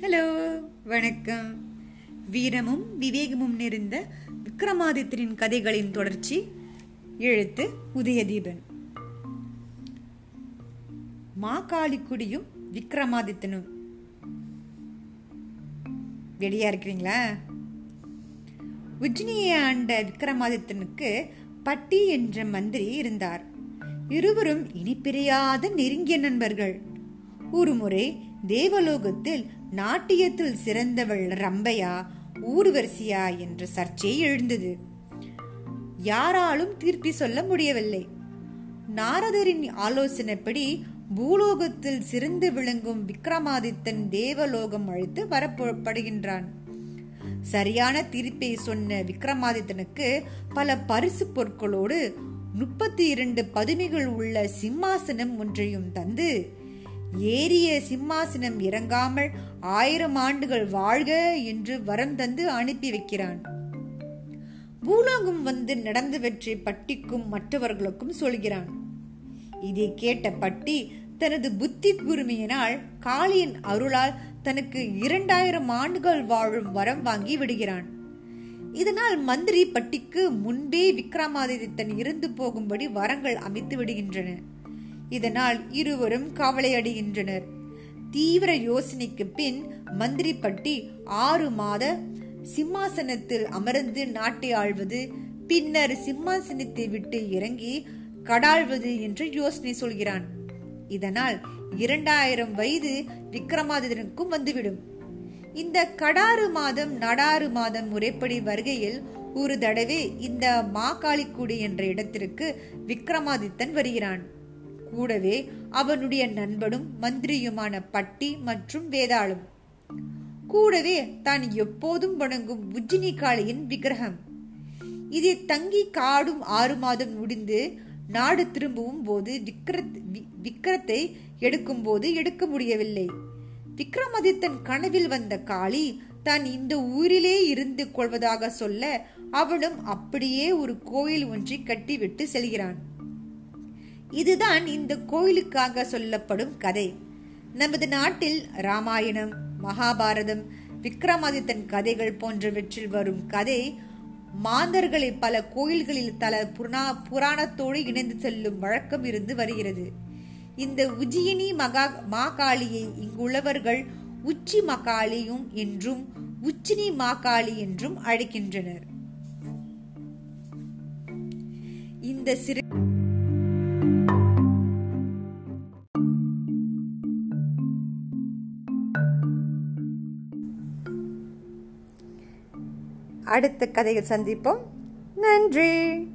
Hello வணக்கம். வீரமும் விவேகமும் நிறைந்த விக்ரமாதித்யரின் கதைகளின் தொடர்ச்சி எழுத்து உதயதீபன். மாகாளிக்குடியும் விக்ரமாதித்தனும். வெளியா இருக்கிறீங்களா? உஜ்னியை ஆண்ட விக்ரமாதித்தனுக்கு பட்டி என்ற மந்திரி இருந்தார். இருவரும் இனி பிரியாத நெருங்கிய நண்பர்கள். ஒருமுறை தேவலோகத்தில் நாட்டியத்தில் சிறந்தவள் ரம்பையா ஊர்வரிசியா என்ற சர்ச்சை எழுந்தது. யாராலும் தீர்ப்பி சொல்ல முடியவில்லை. நாரதரின் ஆலோசனைப்படி பூலோகத்தில் சிறந்து விளங்கும் விக்ரமாதித்தன் தேவலோகம் அழைத்து வரப்படுகின்றான் சரியான தீர்ப்பை சொன்ன விக்ரமாதித்தனுக்கு பல பரிசு பொருட்களோடு முப்பத்தி இரண்டு பதுமைகள் உள்ள சிம்மாசனம் ஒன்றையும் தந்து ஏறிய சிம்மாசனம் இறங்காமல் ஆயிரம் ஆண்டுகள் வாழ்க என்று வரம் தந்து அனுப்பி வைக்கிறான். பூலோகம் வந்து நடந்தவற்றை பட்டிக்கும் மற்றவர்களுக்கும் சொல்கிறான். இதை கேட்ட பட்டி தனது புத்தி கூர்மையினால் காளியின் அருளால் தனக்கு இரண்டாயிரம் ஆண்டுகள் வாழும் வரம் வாங்கி விடுகிறான். இதனால் மந்திரி பட்டிக்கு முன்பே விக்ரமாதித்தன் இருந்து போகும்படி வரங்கள் அமைத்து விடுகின்றன. இதனால் இருவரும் கவலையடைகின்றனர். தீவிர யோசனைக்கு பின் மந்திரி பட்டி ஆறு மாத சிம்மாசனத்தில் அமர்ந்து நாட்டை ஆழ்வது பின்னர் சிம்மாசனத்தை விட்டு இறங்கி கடாழ்வது என்று யோசனை சொல்கிறான். இதனால் இரண்டாயிரம் வயது விக்ரமாதித்தனுக்கும் வந்துவிடும். இந்த கடாறு மாதம் நடாறு மாதம் முறைப்படி வருகையில் ஒரு தடவை இந்த மாகாளிக்குடி என்ற இடத்திற்கு விக்ரமாதித்தன் வருகிறான். கூடவே அவனுடைய நண்பனும் மந்திரியுமான பட்டி மற்றும் வேதாளம். கூடவே தான் எப்போதும் வணங்கும் உஜ்ஜினி காளியின் விக்கிரகம். இதை தங்கி காடும் ஆறு மாதம் முடிந்து நாடு திரும்பவும் போது விக்ரத் விக்கிரத்தை எடுக்கும் போது எடுக்க முடியவில்லை. விக்ரமாதித்தன் கனவில் வந்த காளி தான் இந்த ஊரிலே இருந்து கொள்வதாக சொல்ல அவனும் அப்படியே ஒரு கோயில் ஒன்றை கட்டிவிட்டு செல்கிறான். இதுதான் இந்த கோயிலுக்காக சொல்லப்படும் கதை. நமது நாட்டில் ராமாயணம் மகாபாரதம் விக்ரமாதித்தன் கதைகள் போன்றவற்றில் வரும் கதை மாந்தர்களை பல கோயில்களில் தல புராண புராணத்தோடு இணைந்து செல்லும் வழக்கம் இருந்து வருகிறது. இந்த உஜ்ஜியினி மகா மாகாளியை இங்குள்ளவர்கள் உச்சி மகாளியும் என்றும் உச்சினி மாகாளி என்றும் அழைக்கின்றனர். இந்த சிறு அடுத்த கதையில் சந்திப்போம். நன்றி.